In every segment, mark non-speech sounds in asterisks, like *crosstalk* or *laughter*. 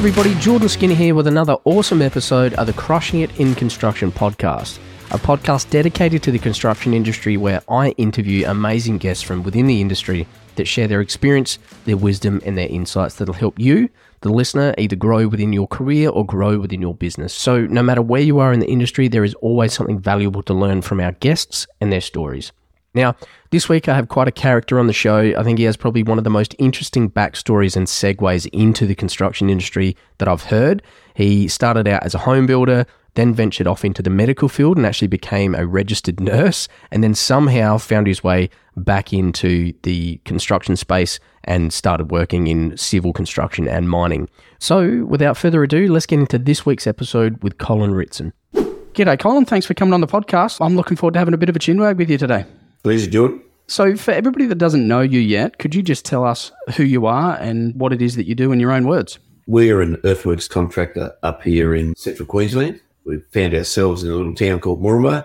everybody, Jordan Skinner here with another awesome episode of the Crushing It in Construction podcast, a podcast dedicated to the construction industry where I interview amazing guests from within the industry that share their experience, their wisdom, and their insights that'll help you, the listener, either grow within your career or grow within your business. So, no matter where you are in the industry, there is always something valuable to learn from our guests and their stories. Now, this week I have quite a character on the show. I think he has probably one of the most interesting backstories and segues into the construction industry that I've heard. He started out as a home builder, then ventured off into the medical field and actually became a registered nurse, and then somehow found his way back into the construction space and started working in civil construction and mining. So, without further ado, let's get into this week's episode with Colin Ritson. G'day, Colin. Thanks for coming on the podcast. I'm looking forward to having a bit of a chinwag with you today. Pleasure, Jordan. So, for everybody that doesn't know you yet, could you just tell us who you are and what it is that you do in your own words? We're an earthworks contractor up here in central Queensland. We've found ourselves in a little town called Moranbah,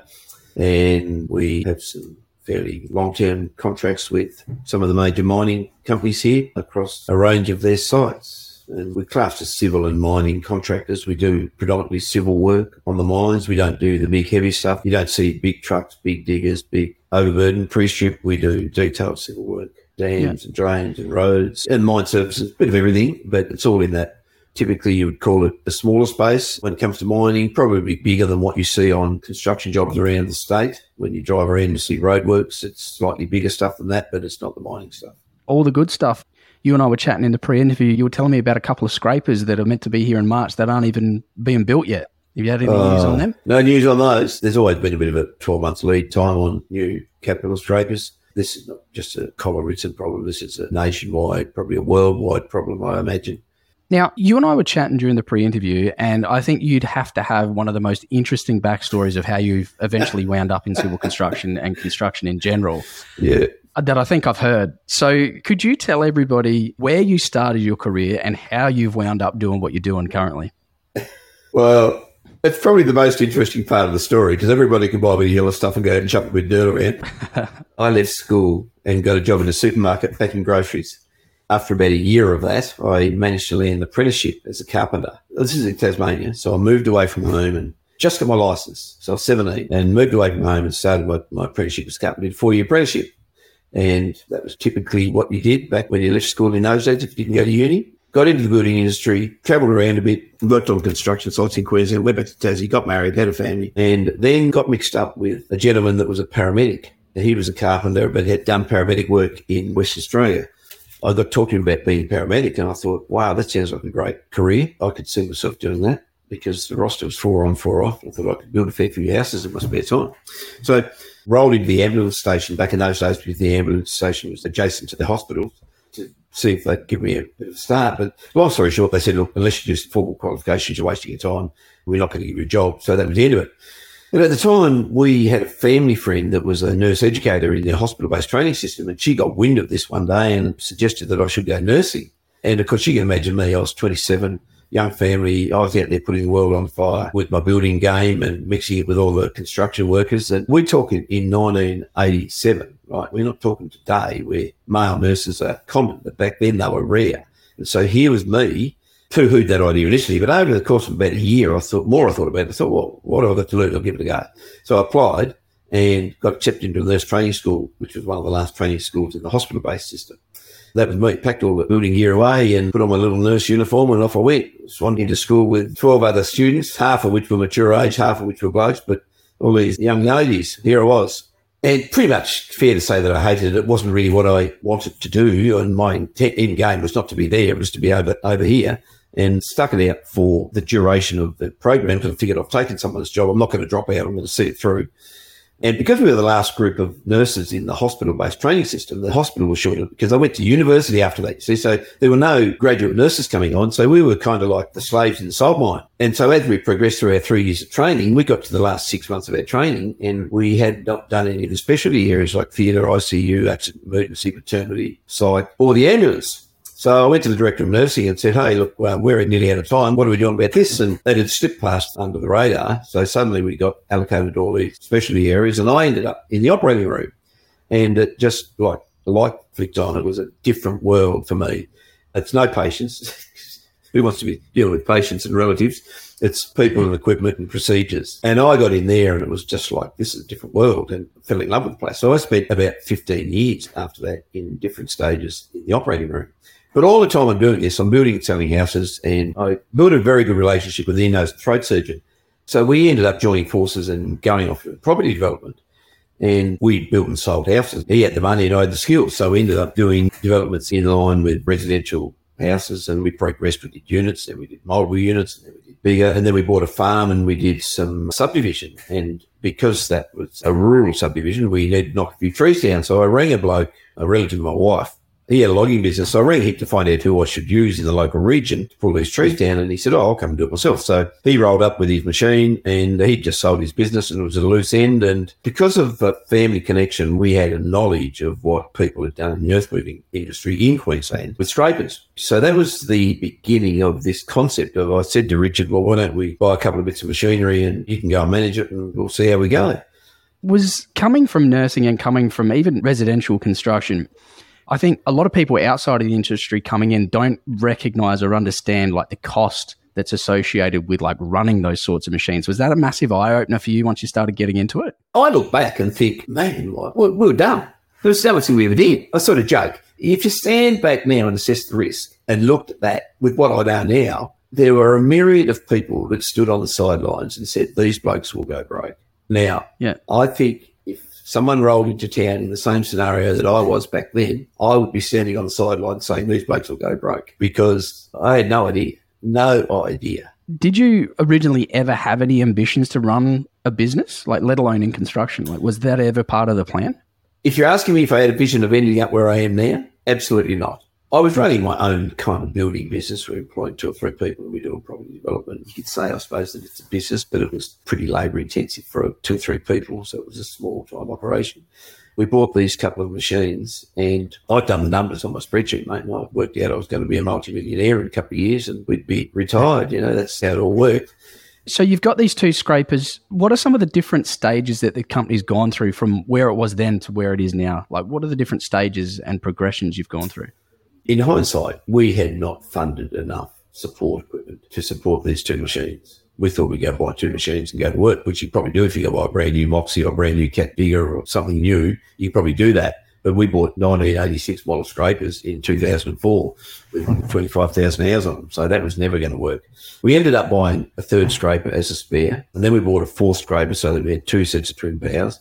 and we have some fairly long-term contracts with some of the major mining companies here across a range of their sites. And we're classed as civil and mining contractors. We do predominantly civil work on the mines. We don't do the big heavy stuff. You don't see big trucks, big diggers, big overburden pre-strip. We do detailed civil work, dams yeah. and drains and roads and mine services, a bit of everything, but it's all in that Typically, you would call it a smaller space when it comes to mining, probably bigger than what you see on construction jobs around the state. When you drive around to see roadworks, it's slightly bigger stuff than that, but it's not the mining stuff. All the good stuff. You and I were chatting in the pre interview. You were telling me about a couple of scrapers that are meant to be here in March that aren't even being built yet. Have you had any uh, news on them? No news on those. There's always been a bit of a 12 months lead time on new capital scrapers. This is not just a Colin Ritson problem. This is a nationwide, probably a worldwide problem, I imagine. Now, you and I were chatting during the pre interview, and I think you'd have to have one of the most interesting backstories of how you've eventually *laughs* wound up in civil construction and construction in general. Yeah. That I think I've heard. So, could you tell everybody where you started your career and how you've wound up doing what you're doing currently? *laughs* Well, it's probably the most interesting part of the story because everybody can buy a bit of yellow stuff and go out and bit of dirt around. *laughs* I left school and got a job in a supermarket packing groceries after about a year of that, I managed to land an apprenticeship as a carpenter. This is in Tasmania. So I moved away from home and just got my license. So I was 17 and moved away from home and started my, my apprenticeship as a carpenter, four year apprenticeship. And that was typically what you did back when you left school in those days if you didn't go to uni. Got into the building industry, travelled around a bit, worked on construction sites in Queensland, went back to Tassie, got married, had a family, and then got mixed up with a gentleman that was a paramedic. He was a carpenter, but had done paramedic work in West Australia. I got talking about being a paramedic and I thought, wow, that sounds like a great career. I could see myself doing that because the roster was four on, four off. I thought I could build a fair few houses in my spare time. So rolled into the ambulance station. Back in those days, because the ambulance station was adjacent to the hospital to see if they'd give me a bit of a start. But long story short, they said, look, unless you do formal qualifications, you're wasting your time. We're not going to give you a job. So that was the end of it. And at the time, we had a family friend that was a nurse educator in the hospital based training system. And she got wind of this one day and suggested that I should go nursing. And of course, you can imagine me, I was 27, young family. I was out there putting the world on fire with my building game and mixing it with all the construction workers. And we're talking in 1987, right? We're not talking today where male nurses are common, but back then they were rare. And so here was me poo hooed that idea initially, but over the course of about a year, I thought more I thought about it. I thought, well, what have I got to lose? I'll give it a go. So I applied and got accepted into a nurse training school, which was one of the last training schools in the hospital based system. That was me. Packed all the building gear away and put on my little nurse uniform and off I went. Swan into school with 12 other students, half of which were mature age, half of which were blokes, but all these young ladies. Here I was. And pretty much fair to say that I hated it. It wasn't really what I wanted to do. And my intent in game was not to be there. It was to be over, over here and stuck it out for the duration of the program because I figured I've taken someone's job. I'm not going to drop out. I'm going to see it through. And because we were the last group of nurses in the hospital-based training system, the hospital was short because I went to university after that. See, so there were no graduate nurses coming on. So we were kind of like the slaves in the salt mine. And so as we progressed through our three years of training, we got to the last six months of our training and we had not done any of the specialty areas like theatre, ICU, accident, emergency, maternity, psych, or the ambulance. So I went to the director of nursing and said, Hey, look, well, we're nearly out of time. What are we doing about this? And they did slip past under the radar. So suddenly we got allocated all these specialty areas and I ended up in the operating room. And it just like the light flicked on. It was a different world for me. It's no patients. *laughs* Who wants to be dealing with patients and relatives? It's people and equipment and procedures. And I got in there and it was just like, this is a different world and fell in love with the place. So I spent about 15 years after that in different stages in the operating room. But all the time I'm doing this, I'm building and selling houses and I built a very good relationship with the nose throat surgeon. So we ended up joining forces and going off property development. And we built and sold houses. He had the money and I had the skills. So we ended up doing developments in line with residential houses and we progressed with units and we did multiple units and then we did bigger. And then we bought a farm and we did some subdivision. And because that was a rural subdivision, we needed to knock a few trees down. So I rang a bloke, a relative of my wife, he had a logging business. So I rang him to find out who I should use in the local region to pull these trees down. And he said, Oh, I'll come and do it myself. So he rolled up with his machine and he just sold his business and it was a loose end. And because of a family connection, we had a knowledge of what people had done in the earth moving industry in Queensland with scrapers. So that was the beginning of this concept of I said to Richard, well, why don't we buy a couple of bits of machinery and you can go and manage it and we'll see how we go. Was coming from nursing and coming from even residential construction, I think a lot of people outside of the industry coming in don't recognize or understand like the cost that's associated with like running those sorts of machines. Was that a massive eye opener for you once you started getting into it? I look back and think, man, like, we were done. There was so much we ever did. I sort of joke. If you stand back now and assess the risk and looked at that with what I know now, there were a myriad of people that stood on the sidelines and said, these blokes will go broke. Now, yeah. I think someone rolled into town in the same scenario that I was back then, I would be standing on the sideline saying these blokes will go broke because I had no idea, no idea. Did you originally ever have any ambitions to run a business, like let alone in construction? Like, was that ever part of the plan? If you're asking me if I had a vision of ending up where I am now, absolutely not. I was running my own kind of building business. We employed two or three people we do property development. You could say, I suppose, that it's a business, but it was pretty labour intensive for two or three people. So it was a small time operation. We bought these couple of machines and I'd done the numbers on my spreadsheet, mate. And I worked out I was going to be a multi-millionaire in a couple of years and we'd be retired. You know, that's how it all worked. So you've got these two scrapers. What are some of the different stages that the company's gone through from where it was then to where it is now? Like, what are the different stages and progressions you've gone through? In hindsight, we had not funded enough support equipment to support these two machines. We thought we'd go buy two machines and go to work, which you probably do if you go buy a brand new Moxy or a brand new Cat Digger or something new. You probably do that. But we bought 1986 model scrapers in 2004 with 25,000 hours on them. So that was never going to work. We ended up buying a third scraper as a spare. And then we bought a fourth scraper so that we had two sets of trim powers.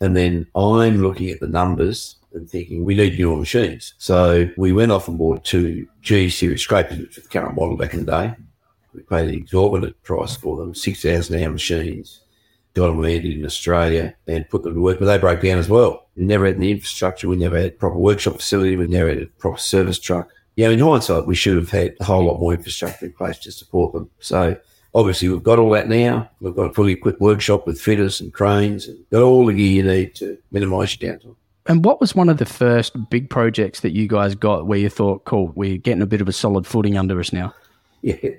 And then I'm looking at the numbers and thinking we need newer machines. So we went off and bought two G series scrapers, which was the current model back in the day. We paid an exorbitant price for them, 6,000 hour machines. Got them landed in Australia and put them to work, but they broke down as well. We never had the infrastructure. We never had proper workshop facility. We never had a proper service truck. Yeah, in hindsight, we should have had a whole lot more infrastructure in place to support them. So obviously we've got all that now. We've got a fully equipped workshop with fitters and cranes and got all the gear you need to minimise your downtime. And what was one of the first big projects that you guys got where you thought, cool, we're getting a bit of a solid footing under us now? *laughs* Yeah.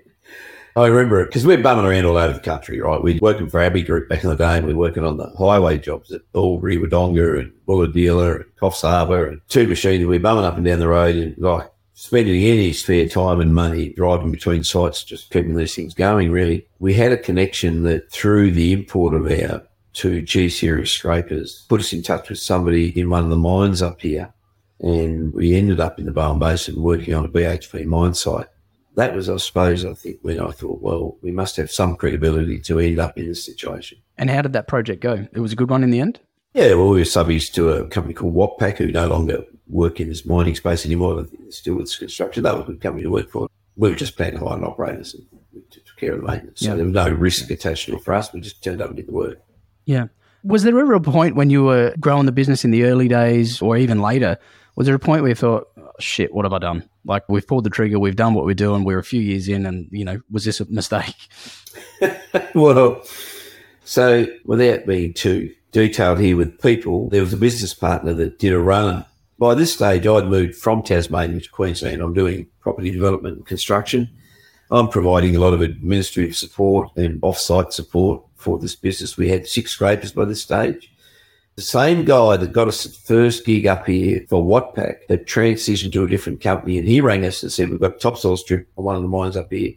I remember it because we're bumming around all over the country, right? We are working for Abigroup back in the day and we are working on the highway jobs at Albury, Wodonga and Bulahdelah and Coffs Harbour and two machines. We are bumming up and down the road and like spending any spare time and money driving between sites, just keeping these things going, really. We had a connection that through the import of our two G series scrapers, put us in touch with somebody in one of the mines up here. And we ended up in the Bowen Basin working on a BHP mine site. That was, I suppose, I think when I thought, well, we must have some credibility to end up in this situation. And how did that project go? It was a good one in the end? Yeah, well, we were subbies to a company called Watpac, who no longer work in this mining space anymore. Still with construction. That was a good company to work for. We were just plant hire operators and we took care of the maintenance. So there was no risk attached to it for us. We just turned up and did the work. Yeah. Was there ever a point when you were growing the business in the early days or even later? Was there a point where you thought, oh, shit, what have I done? Like, we've pulled the trigger, we've done what we're doing, we're a few years in, and, you know, was this a mistake? *laughs* well, so without being too detailed here with people, there was a business partner that did a runner. By this stage, I'd moved from Tasmania to Queensland. I'm doing property development and construction. I'm providing a lot of administrative support and off-site support for this business. We had six scrapers by this stage. The same guy that got us the first gig up here for Watpac had transitioned to a different company and he rang us and said, We've got topsoil strip on one of the mines up here.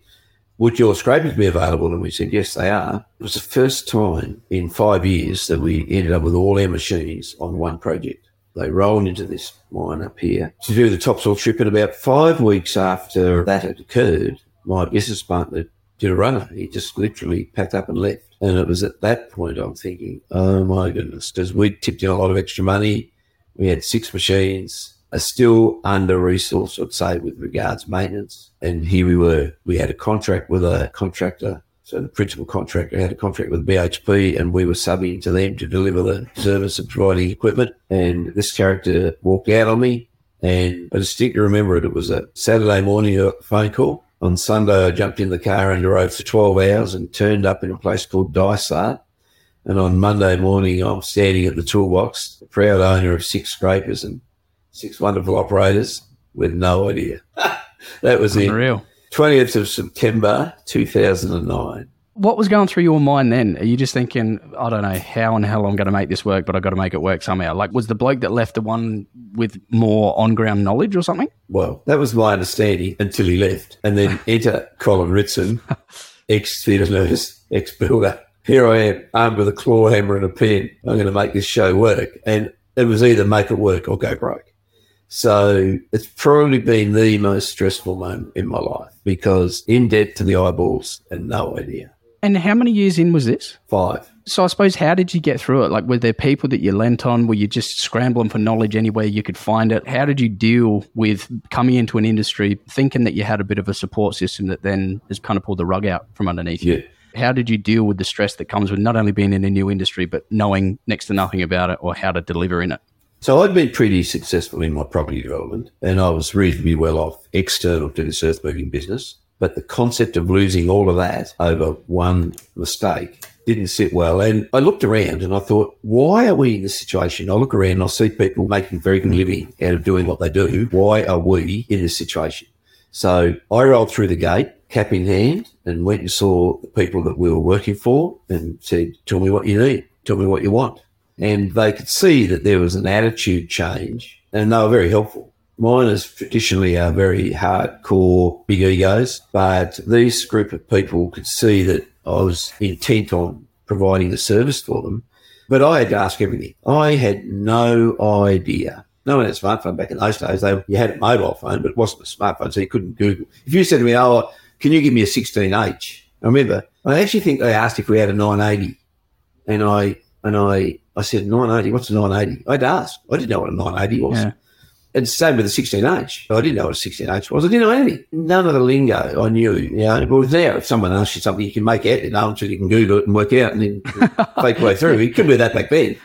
Would your scrapers be available? And we said, Yes, they are. It was the first time in five years that we ended up with all our machines on one project. They rolled into this mine up here to do the topsoil strip. And about five weeks after that had occurred, my business partner runner. He just literally packed up and left. And it was at that point I'm thinking, oh my goodness, because we'd tipped in a lot of extra money. We had six machines, are still under resourced, I'd say, with regards maintenance. And here we were. We had a contract with a contractor. So the principal contractor had a contract with BHP and we were subbing to them to deliver the service of providing equipment. And this character walked out on me and I distinctly remember it. It was a Saturday morning phone call on Sunday, I jumped in the car and drove for 12 hours and turned up in a place called Dysart. And on Monday morning, I'm standing at the toolbox, the proud owner of six scrapers and six wonderful operators with no idea. *laughs* that was Unreal. in 20th of September 2009 what was going through your mind then? Are you just thinking, I don't know how and how I'm going to make this work, but I've got to make it work somehow? Like, was the bloke that left the one with more on ground knowledge or something? Well, that was my understanding until he left. And then *laughs* enter Colin Ritson, ex theatre nurse, ex builder. Here I am, armed with a claw hammer and a pen. I'm going to make this show work. And it was either make it work or go broke. So it's probably been the most stressful moment in my life because in debt to the eyeballs and no idea. And how many years in was this? Five. So I suppose how did you get through it? Like, were there people that you lent on? Were you just scrambling for knowledge anywhere you could find it? How did you deal with coming into an industry thinking that you had a bit of a support system that then has kind of pulled the rug out from underneath yeah. you? How did you deal with the stress that comes with not only being in a new industry, but knowing next to nothing about it or how to deliver in it? So I'd been pretty successful in my property development and I was reasonably well off external to this earth moving business. But the concept of losing all of that over one mistake didn't sit well. And I looked around and I thought, why are we in this situation? I look around and I see people making very good living out of doing what they do. Why are we in this situation? So I rolled through the gate, cap in hand, and went and saw the people that we were working for and said, tell me what you need. Tell me what you want. And they could see that there was an attitude change and they were very helpful. Miners traditionally are very hardcore, big egos, but this group of people could see that I was intent on providing the service for them. But I had to ask everything. I had no idea. No one had a smartphone back in those days. They, you had a mobile phone, but it wasn't a smartphone, so you couldn't Google. If you said to me, "Oh, can you give me a 16H?" I remember. I actually think they asked if we had a 980, and I and I I said 980. What's a 980? I'd asked. I didn't know what a 980 was. Yeah. And same with the 16H. I didn't know what a 16H was. I didn't know anything. None of the lingo I knew. You know, but now if someone asks you something, you can make it, you know, until you can Google it and work out and then *laughs* fake way through. You couldn't do that back then.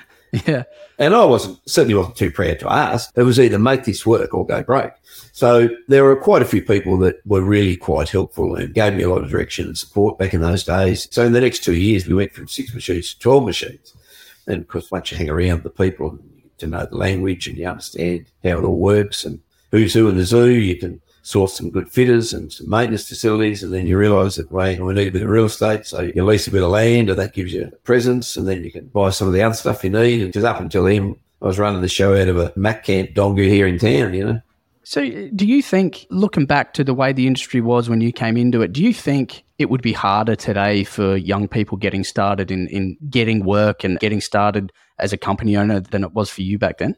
Yeah. And I wasn't, certainly wasn't too proud to ask. It was either make this work or go broke. So there were quite a few people that were really quite helpful and gave me a lot of direction and support back in those days. So in the next two years, we went from six machines to 12 machines. And of course, once you hang around the people, to know the language and you understand how it all works and who's who in the zoo. You can source some good fitters and some maintenance facilities, and then you realise that way we need a bit of real estate, so you lease a bit of land, and that gives you a presence, and then you can buy some of the other stuff you need. And just up until then, I was running the show out of a Mac camp donga here in town, you know. So, uh, do you think, looking back to the way the industry was when you came into it, do you think it would be harder today for young people getting started in, in getting work and getting started as a company owner than it was for you back then?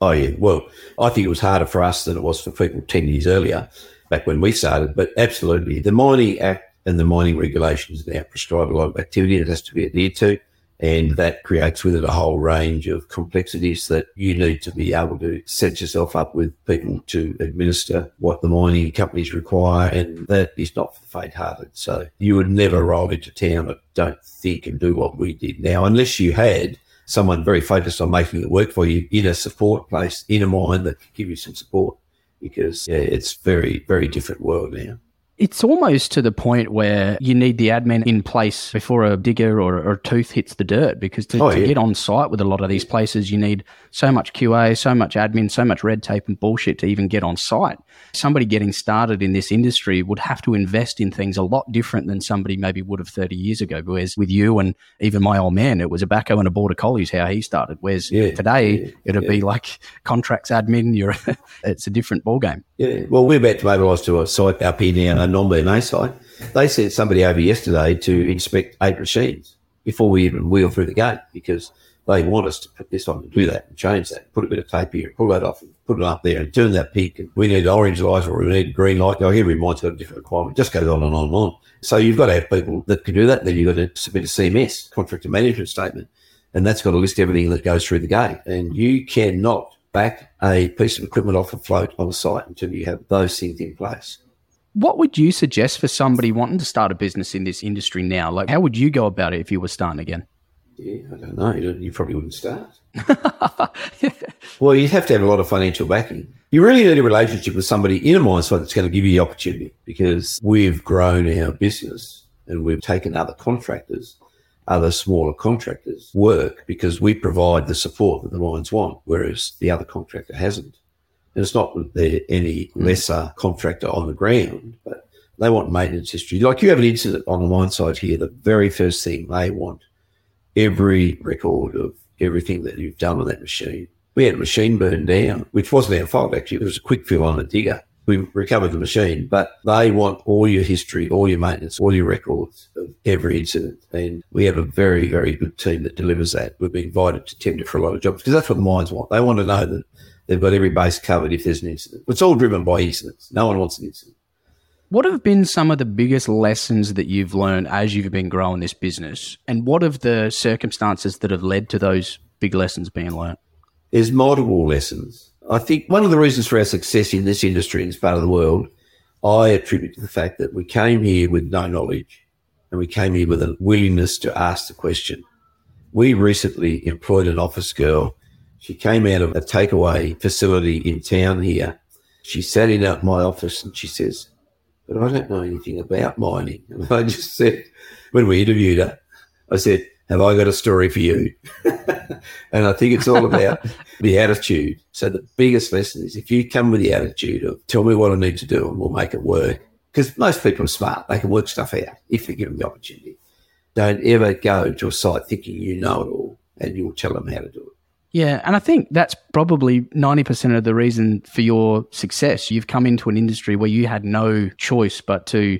Oh, yeah. Well, I think it was harder for us than it was for people 10 years earlier, back when we started. But absolutely, the Mining Act and the mining regulations now prescribe a lot of activity that has to be adhered to. And that creates with it a whole range of complexities that you need to be able to set yourself up with people to administer what the mining companies require. And that is not for faint hearted. So you would never roll into town, I don't think, and do what we did now, unless you had someone very focused on making it work for you in a support place, in a mine that can give you some support because yeah, it's very, very different world now. It's almost to the point where you need the admin in place before a digger or, or a tooth hits the dirt because to, Oh, to yeah. get on site with a lot of these places, you need so much QA, so much admin, so much red tape and bullshit to even get on site. Somebody getting started in this industry would have to invest in things a lot different than somebody maybe would have 30 years ago. Whereas with you and even my old man, it was a backhoe and a border collies how he started. Whereas Yeah, today, yeah, it'd be like contracts admin. You're, *laughs* it's a different ballgame. Yeah, well, we're about to mobilise to a site up here now, a non-BMA site. They sent somebody over yesterday to inspect eight machines before we even wheel through the gate because they want us to put this on and do that and change that, put a bit of tape here, pull that off, put it up there and turn that pink. And we need orange lights or we need green light. Oh, every mine's got a different requirement. It just goes on and on and on. So you've got to have people that can do that. Then you've got to submit a CMS, contractor management statement, and that's got to list everything that goes through the gate. And you cannot back a piece of equipment off a float on a site until you have those things in place. What would you suggest for somebody wanting to start a business in this industry now? Like, how would you go about it if you were starting again? Yeah, I don't know. You, you probably wouldn't start. *laughs* well, you'd have to have a lot of financial backing. You really need a relationship with somebody in a mine site that's going to give you the opportunity because we've grown our business and we've taken other contractors, other smaller contractors work because we provide the support that the mines want, whereas the other contractor hasn't. And it's not that they're any lesser contractor on the ground, but they want maintenance history. Like you have an incident on the mine site here, the very first thing they want every record of everything that you've done on that machine. We had a machine burned down, which wasn't our fault actually. It was a quick fill on a digger. We recovered the machine, but they want all your history, all your maintenance, all your records of every incident. And we have a very, very good team that delivers that. We've been invited to tender for a lot of jobs because that's what the mines want. They want to know that they've got every base covered if there's an incident. It's all driven by incidents. No one wants an incident. What have been some of the biggest lessons that you've learned as you've been growing this business? And what have the circumstances that have led to those big lessons being learned? There's multiple lessons. I think one of the reasons for our success in this industry in this part of the world, I attribute to the fact that we came here with no knowledge and we came here with a willingness to ask the question. We recently employed an office girl. She came out of a takeaway facility in town here. She sat in at my office and she says, but I don't know anything about mining. *laughs* And I just said, when we interviewed her, I said, have I got a story for you? *laughs* and I think it's all about the attitude. So the biggest lesson is if you come with the attitude of tell me what I need to do and we'll make it work. Because most people are smart. They can work stuff out if you give them the opportunity. Don't ever go to a site thinking you know it all and you'll tell them how to do it. Yeah, and I think that's probably 90% of the reason for your success. You've come into an industry where you had no choice but to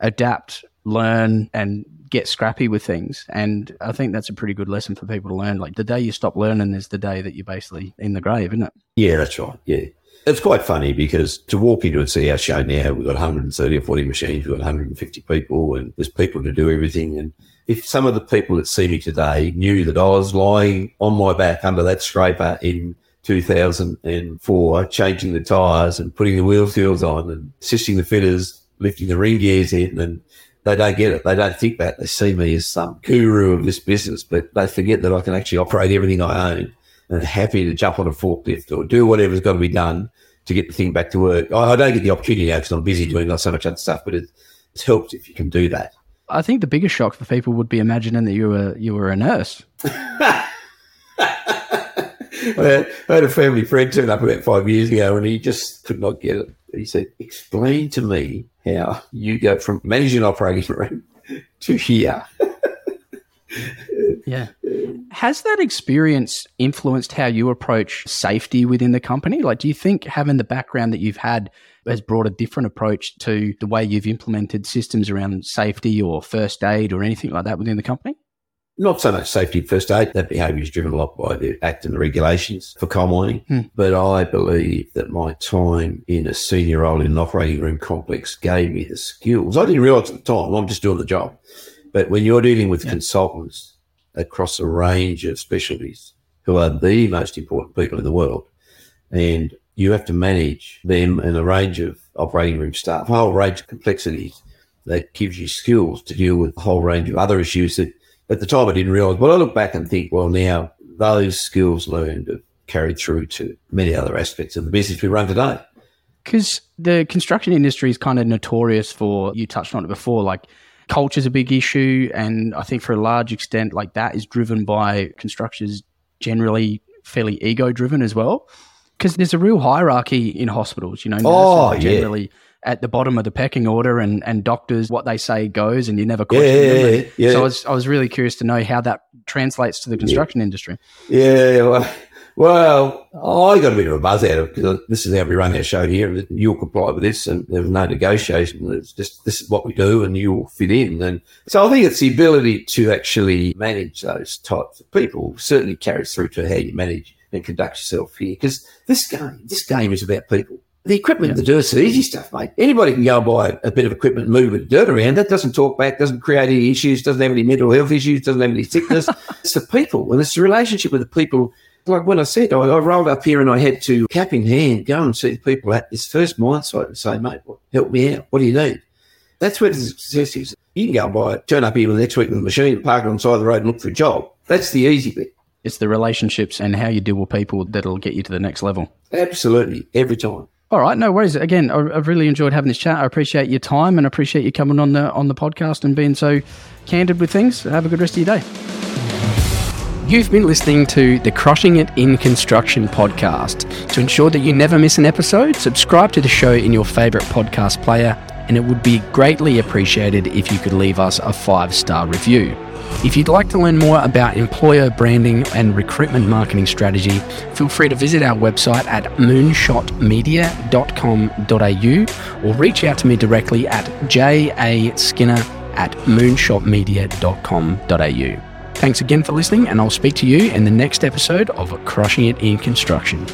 adapt, learn, and get scrappy with things. And I think that's a pretty good lesson for people to learn. Like the day you stop learning is the day that you're basically in the grave, isn't it? Yeah, that's right. Yeah. It's quite funny because to walk into and see our show now, we've got 130 or 40 machines, we've got 150 people, and there's people to do everything. And if some of the people that see me today knew that I was lying on my back under that scraper in 2004, changing the tyres and putting the wheel seals on and assisting the fitters, lifting the ring gears in, and they don't get it. They don't think that. They see me as some guru of this business, but they forget that I can actually operate everything I own and happy to jump on a forklift or do whatever's got to be done to get the thing back to work. I, I don't get the opportunity now because I'm busy doing so much other stuff, but it, it's helped if you can do that. I think the biggest shock for people would be imagining that you were you were a nurse. *laughs* I had, I had a family friend turn up about five years ago and he just could not get it. He said, Explain to me how you go from managing an operating room to here. *laughs* Yeah. Has that experience influenced how you approach safety within the company? Like, do you think having the background that you've had has brought a different approach to the way you've implemented systems around safety or first aid or anything like that within the company? Not so much safety first aid. That behaviour is driven a lot by the Act and the regulations for coal mining. Hmm. But I believe that my time in a senior role in an operating room complex gave me the skills. I didn't realise at the time. I'm just doing the job. But when you're dealing with consultants across a range of specialties who are the most important people in the world, and you have to manage them and a range of operating room staff, a whole range of complexities that gives you skills to deal with a whole range of other issues that at the time I didn't realise. But I look back and think, well, now those skills learned have carried through to many other aspects of the business we run today. Because the construction industry is kind of notorious for, you touched on it before, like culture is a big issue. And I think for a large extent, like that is driven by constructors generally fairly ego driven as well. Because there's a real hierarchy in hospitals, you know, Oh, nurses yeah. generally at the bottom of the pecking order and, and doctors, what they say goes and you never Yeah, question them. yeah, And yeah. So I was, I was really curious to know how that translates to the construction industry. Yeah, well, well, I got a bit of a buzz out of it because this is how we run our show here. You'll comply with this, and there's no negotiation. It's just this is what we do, and you'll fit in. And so I think it's the ability to actually manage those types of people. Certainly carries through to how you manage and conduct yourself here, because this game, this game is about people. The equipment, the dirt's the easy stuff, mate. Anybody can go and buy a bit of equipment and move a bit of dirt around. That doesn't talk back, doesn't create any issues, doesn't have any mental health issues, doesn't have any sickness. *laughs* it's the people, and it's the relationship with the people. Like when I said, I, I rolled up here and I had to, cap in hand, go and see the people at this first mine site and say, mate, help me out. What do you need? That's where the success is. You can go and buy it, turn up here with next week with a machine, park it on the side of the road and look for a job. That's the easy bit. It's the relationships and how you deal with people that'll get you to the next level. Absolutely. Every time. All right, no worries. Again, I- I've really enjoyed having this chat. I appreciate your time and appreciate you coming on the on the podcast and being so candid with things. Have a good rest of your day. You've been listening to the Crushing It in Construction podcast. To ensure that you never miss an episode, subscribe to the show in your favourite podcast player, and it would be greatly appreciated if you could leave us a five star review. If you'd like to learn more about employer branding and recruitment marketing strategy, feel free to visit our website at moonshotmedia.com.au or reach out to me directly at jaskinner at moonshotmedia.com.au. Thanks again for listening, and I'll speak to you in the next episode of Crushing It in Construction.